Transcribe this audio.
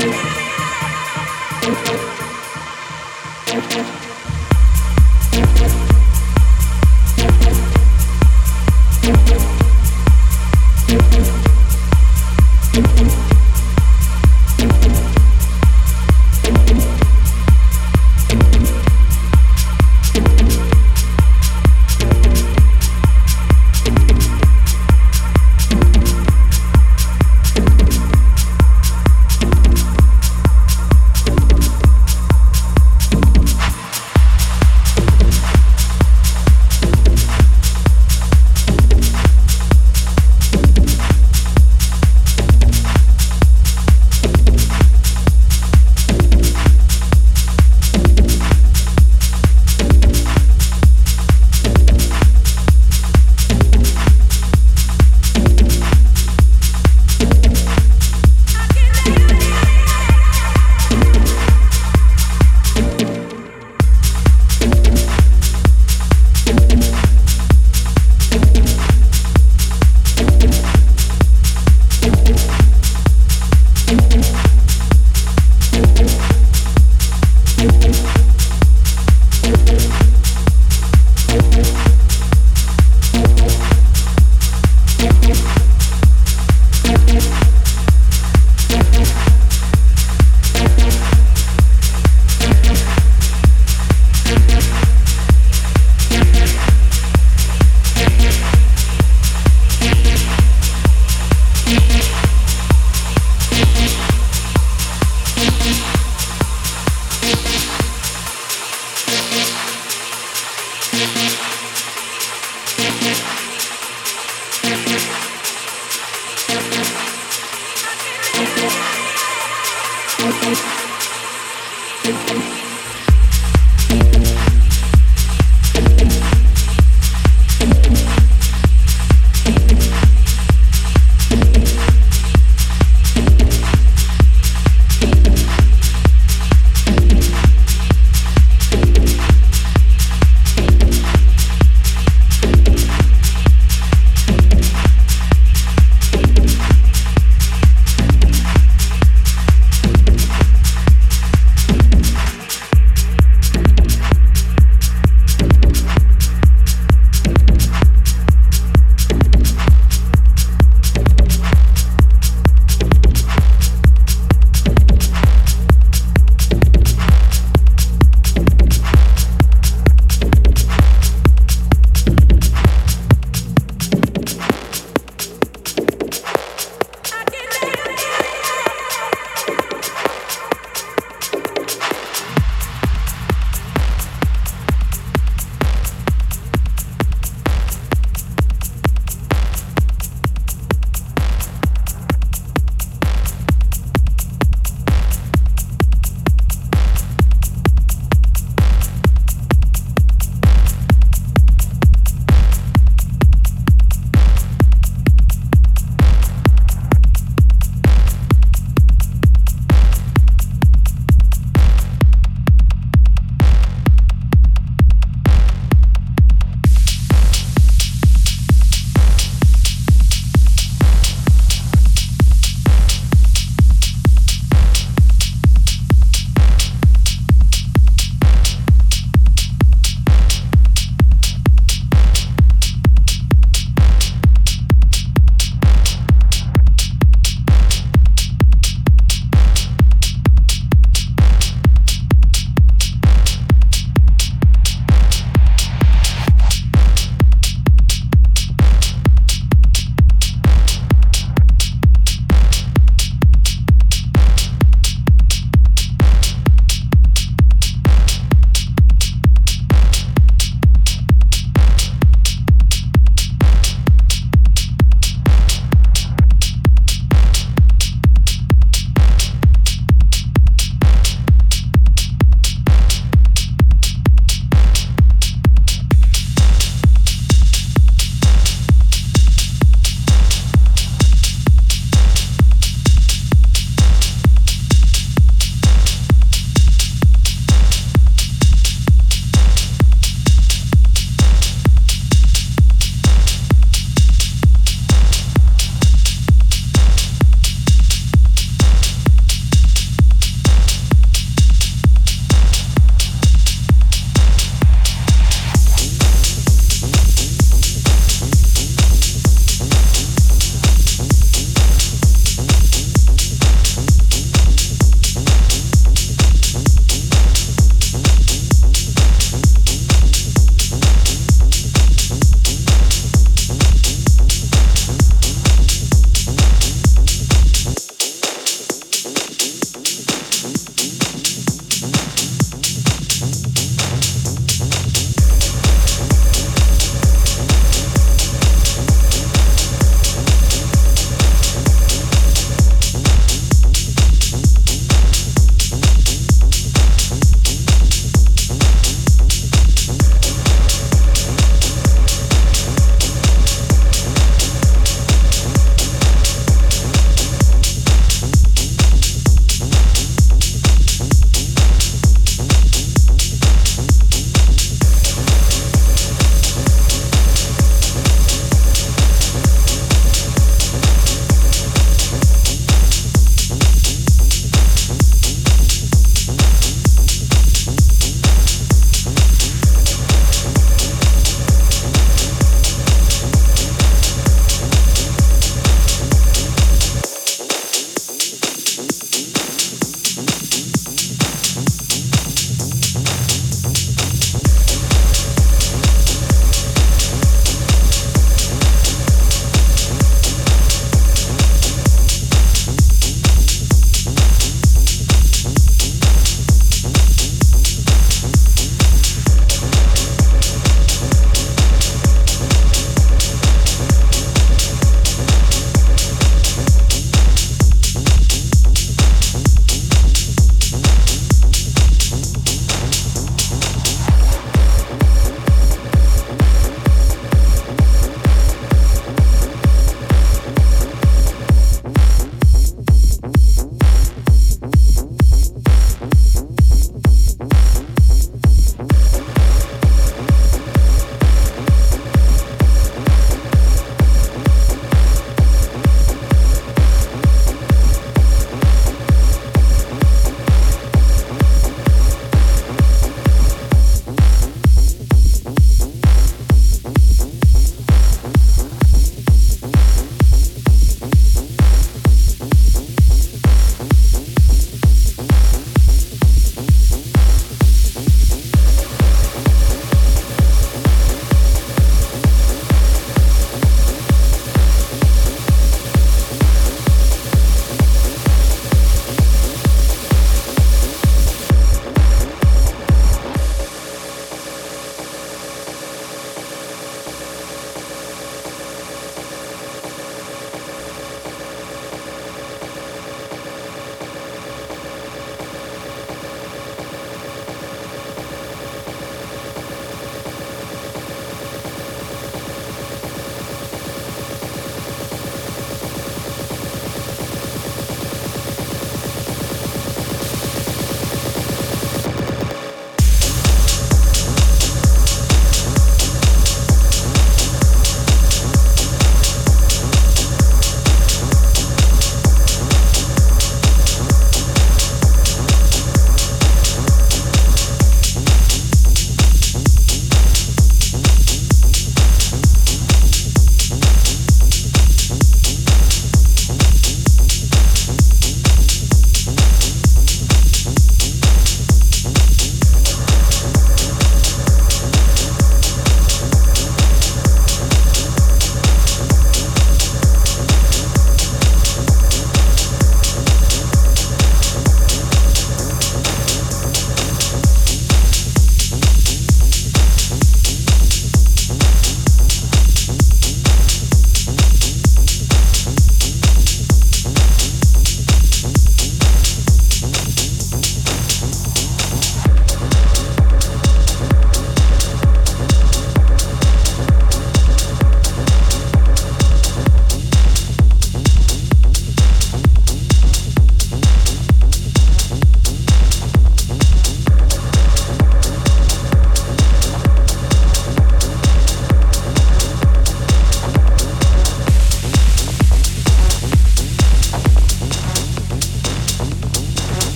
Thank you.